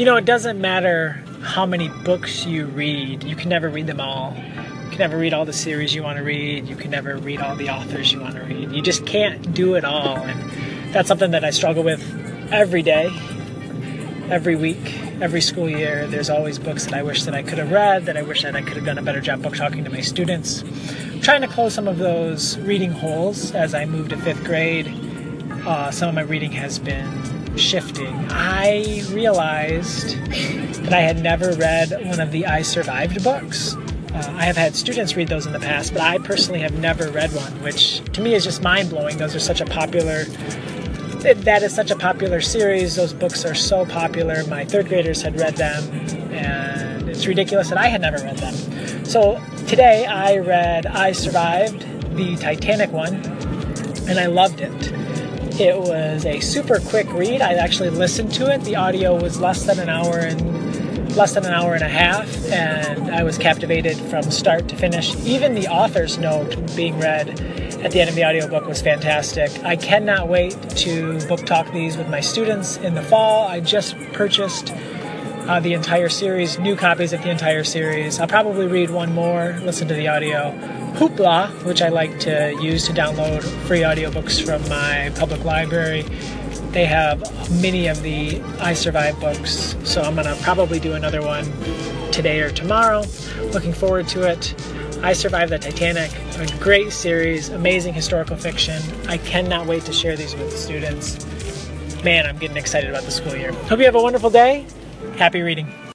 You know, it doesn't matter how many books you read, you can never read them all. You can never read all the series you want to read. You can never read all the authors you want to read. You just can't do it all. And that's something that I struggle with every day, every week, every school year. There's always books that I wish that I could have read, that I wish that I could have done a better job book talking to my students. I'm trying to close some of those reading holes as I move to fifth grade. Uh, some of my reading has been shifting, I realized that I had never read one of the I Survived books. Uh, I have had students read those in the past, but I personally have never read one, which to me is just mind blowing. Those are such a popular. That is such a popular series. Those books are so popular. My third graders had read them, and it's ridiculous that I had never read them. So today I read I Survived, the Titanic one, and I loved it. It was a super quick read. I actually listened to it. The audio was less than an hour and less than an hour and a half, and I was captivated from start to finish. Even the author's note being read at the end of the audiobook was fantastic. I cannot wait to book talk these with my students in the fall. I just purchased uh, the entire series, new copies of the entire series. I'll probably read one more, listen to the audio. Hoopla, which I like to use to download free audiobooks from my public library. They have many of the I Survive books, so I'm to probably do another one today or tomorrow. Looking forward to it. I Survived the Titanic, a great series, amazing historical fiction. I cannot wait to share these with the students. Man, I'm getting excited about the school year. Hope you have a wonderful day. Happy reading.